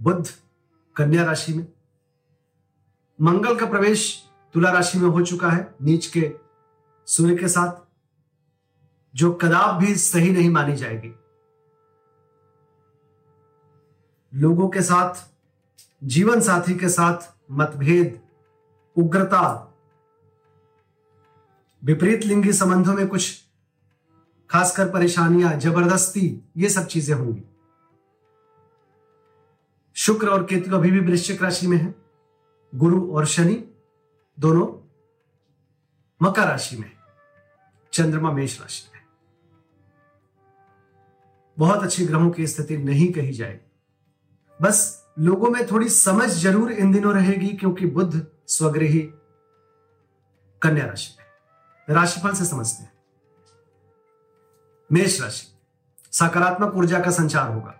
बुद्ध कन्या राशि में। मंगल का प्रवेश तुला राशि में हो चुका है, नीच के सूर्य के साथ, जो कदाप भी सही नहीं मानी जाएगी। लोगों के साथ, जीवन साथी के साथ मतभेद, उग्रता, विपरीत लिंगी संबंधों में कुछ खासकर परेशानियाँ, ज़बरदस्ती, ये सब चीज़ें होंगी। शुक्र और केतु अभी भी वृश्चिक राशि में है। गुरु और शनि दोनों मकर राशि में चंद्रमा मेष राशि में बहुत अच्छी ग्रहों की स्थिति नहीं कही जाएगी। बस लोगों में थोड़ी समझ ज़रूर इन दिनों रहेगी क्योंकि बुद्ध स्वग्रही कन्या राशि में राशिफल से समझते हैं। मेष राशि, सकारात्मक ऊर्जा का संचार होगा।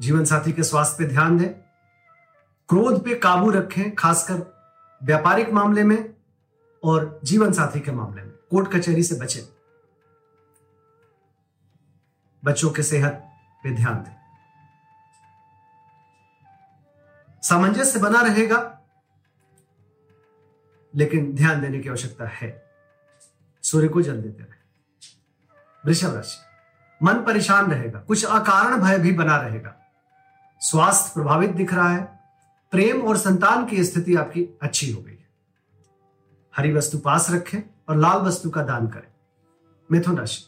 जीवन साथी के स्वास्थ्य पे ध्यान दें। क्रोध पे काबू रखें, खासकर व्यापारिक मामले में और जीवन साथी के मामले में। कोर्ट कचहरी से बचें। बच्चों के सेहत पे ध्यान दें। सामंजस्य बना रहेगा, लेकिन ध्यान देने की आवश्यकता है। सूर्य को जल देते रहे। वृषभ राशि। मन परेशान रहेगा। कुछ अकारण भय भी बना रहेगा। स्वास्थ्य प्रभावित दिख रहा है, प्रेम और संतान की स्थिति आपकी अच्छी हो गई है। हरी वस्तु पास रखें और लाल वस्तु का दान करें। मिथुन राशि।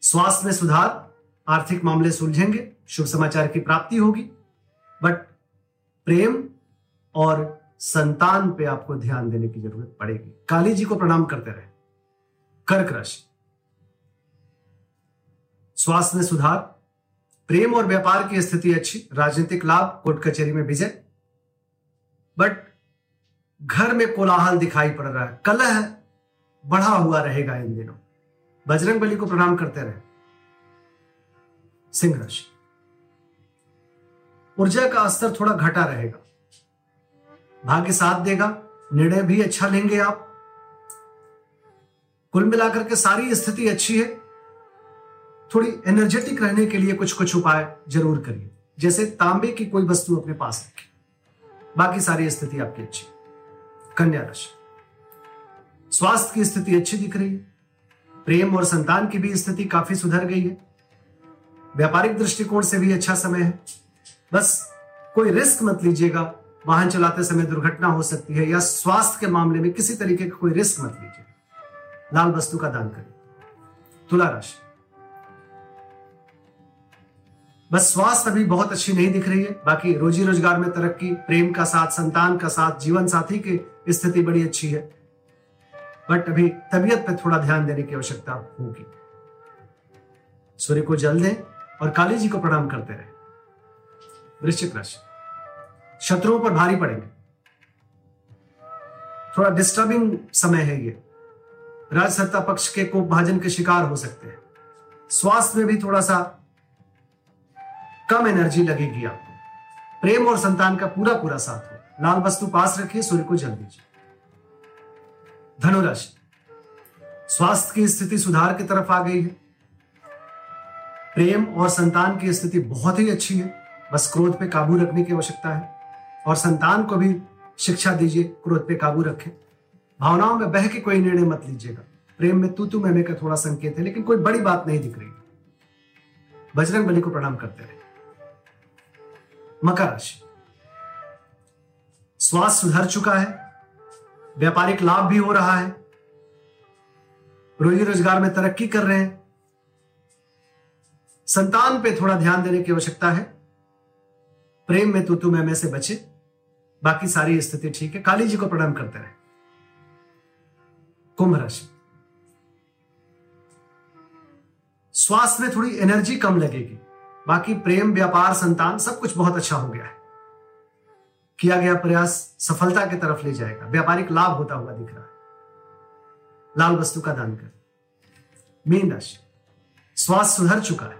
स्वास्थ्य में सुधार, आर्थिक मामले सुलझेंगे, शुभ समाचार की प्राप्ति होगी बट प्रेम और संतान पे आपको ध्यान देने की ज़रूरत पड़ेगी। काली जी को प्रणाम करते रहे। कर्क राशि। स्वास्थ्य में सुधार प्रेम और व्यापार की स्थिति अच्छी, राजनीतिक लाभ, कोर्ट कचहरी में विजय। बट घर में कोलाहल दिखाई पड़ रहा है, कलह बढ़ा हुआ रहेगा इन दिनों। बजरंग बली को प्रणाम करते रहे। सिंह राशि। ऊर्जा का स्तर थोड़ा घटा रहेगा। भाग्य साथ देगा, निर्णय भी अच्छा लेंगे आप। कुल मिलाकर के सारी स्थिति अच्छी है। थोड़ी एनर्जेटिक रहने के लिए कुछ कुछ उपाय ज़रूर करिए। जैसे तांबे की कोई वस्तु अपने पास रखें बाकी सारी स्थिति आपकी अच्छी। कन्या राशि। स्वास्थ्य की स्थिति अच्छी दिख रही है। प्रेम और संतान की भी स्थिति काफ़ी सुधर गई है। व्यापारिक दृष्टिकोण से भी अच्छा समय है। बस कोई रिस्क मत लीजिएगा। वाहन चलाते समय दुर्घटना हो सकती है या स्वास्थ्य के मामले में किसी तरीके का कोई रिस्क मत लीजिए। लाल वस्तु का दान करें तुला राशि। बस स्वास्थ्य अभी बहुत अच्छी नहीं दिख रही है। बाकी रोजी रोज़गार में तरक्की, प्रेम का साथ, संतान का साथ, जीवन साथी की स्थिति बड़ी अच्छी है। बट अभी तबीयत पर थोड़ा ध्यान देने की आवश्यकता होगी। सूर्य को जल दें और काली जी को प्रणाम करते रहे। वृश्चिक राशि। शत्रुओं पर भारी पड़ेंगे। थोड़ा डिस्टर्बिंग समय है ये। राजसत्ता पक्ष के कोप भाजन के शिकार हो सकते हैं। स्वास्थ्य में भी थोड़ा सा कम एनर्जी लगेगी आपको। प्रेम और संतान का पूरा पूरा साथ हो। लाल वस्तु पास रखिए, सूर्य को जल दीजिए। धनुराशि। स्वास्थ्य की स्थिति सुधार की तरफ़ आ गई है। प्रेम और संतान की स्थिति बहुत ही अच्छी है। बस क्रोध पे काबू रखने की आवश्यकता है। और संतान को भी शिक्षा दीजिए, क्रोध पे काबू रखें। भावनाओं में बह के कोई निर्णय मत लीजिएगा। प्रेम में तू तू मैं का थोड़ा संकेत है, लेकिन कोई बड़ी बात नहीं दिख रही। बजरंग बली को प्रणाम करते रहे। मकर राशि स्वास्थ्य सुधर चुका है, व्यापारिक लाभ भी हो रहा है, रोजी रोज़गार में तरक्की कर रहे हैं। संतान पे थोड़ा ध्यान देने की आवश्यकता है। प्रेम में तू तू मैं से बचे, बाकी सारी स्थिति ठीक है। काली जी को प्रणाम करते रहे। कुंभ राशि। स्वास्थ्य में थोड़ी एनर्जी कम लगेगी। बाकी प्रेम, व्यापार, संतान, सब कुछ बहुत अच्छा हो गया है। किया गया प्रयास सफलता की तरफ़ ले जाएगा। व्यापारिक लाभ होता हुआ दिख रहा है। लाल वस्तु का दान कर। मीन राशि। स्वास्थ्य सुधर चुका है।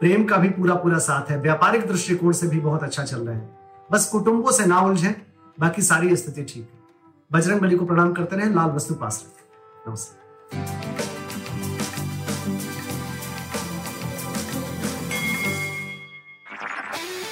प्रेम का भी पूरा पूरा साथ है। व्यापारिक दृष्टिकोण से भी बहुत अच्छा चल रहे हैं। बस कुटुंबों से ना उलझे। बाकी सारी स्थिति ठीक है। बजरंग बली को प्रणाम करते रहे। लाल वस्तु पास रखें। नमस्कार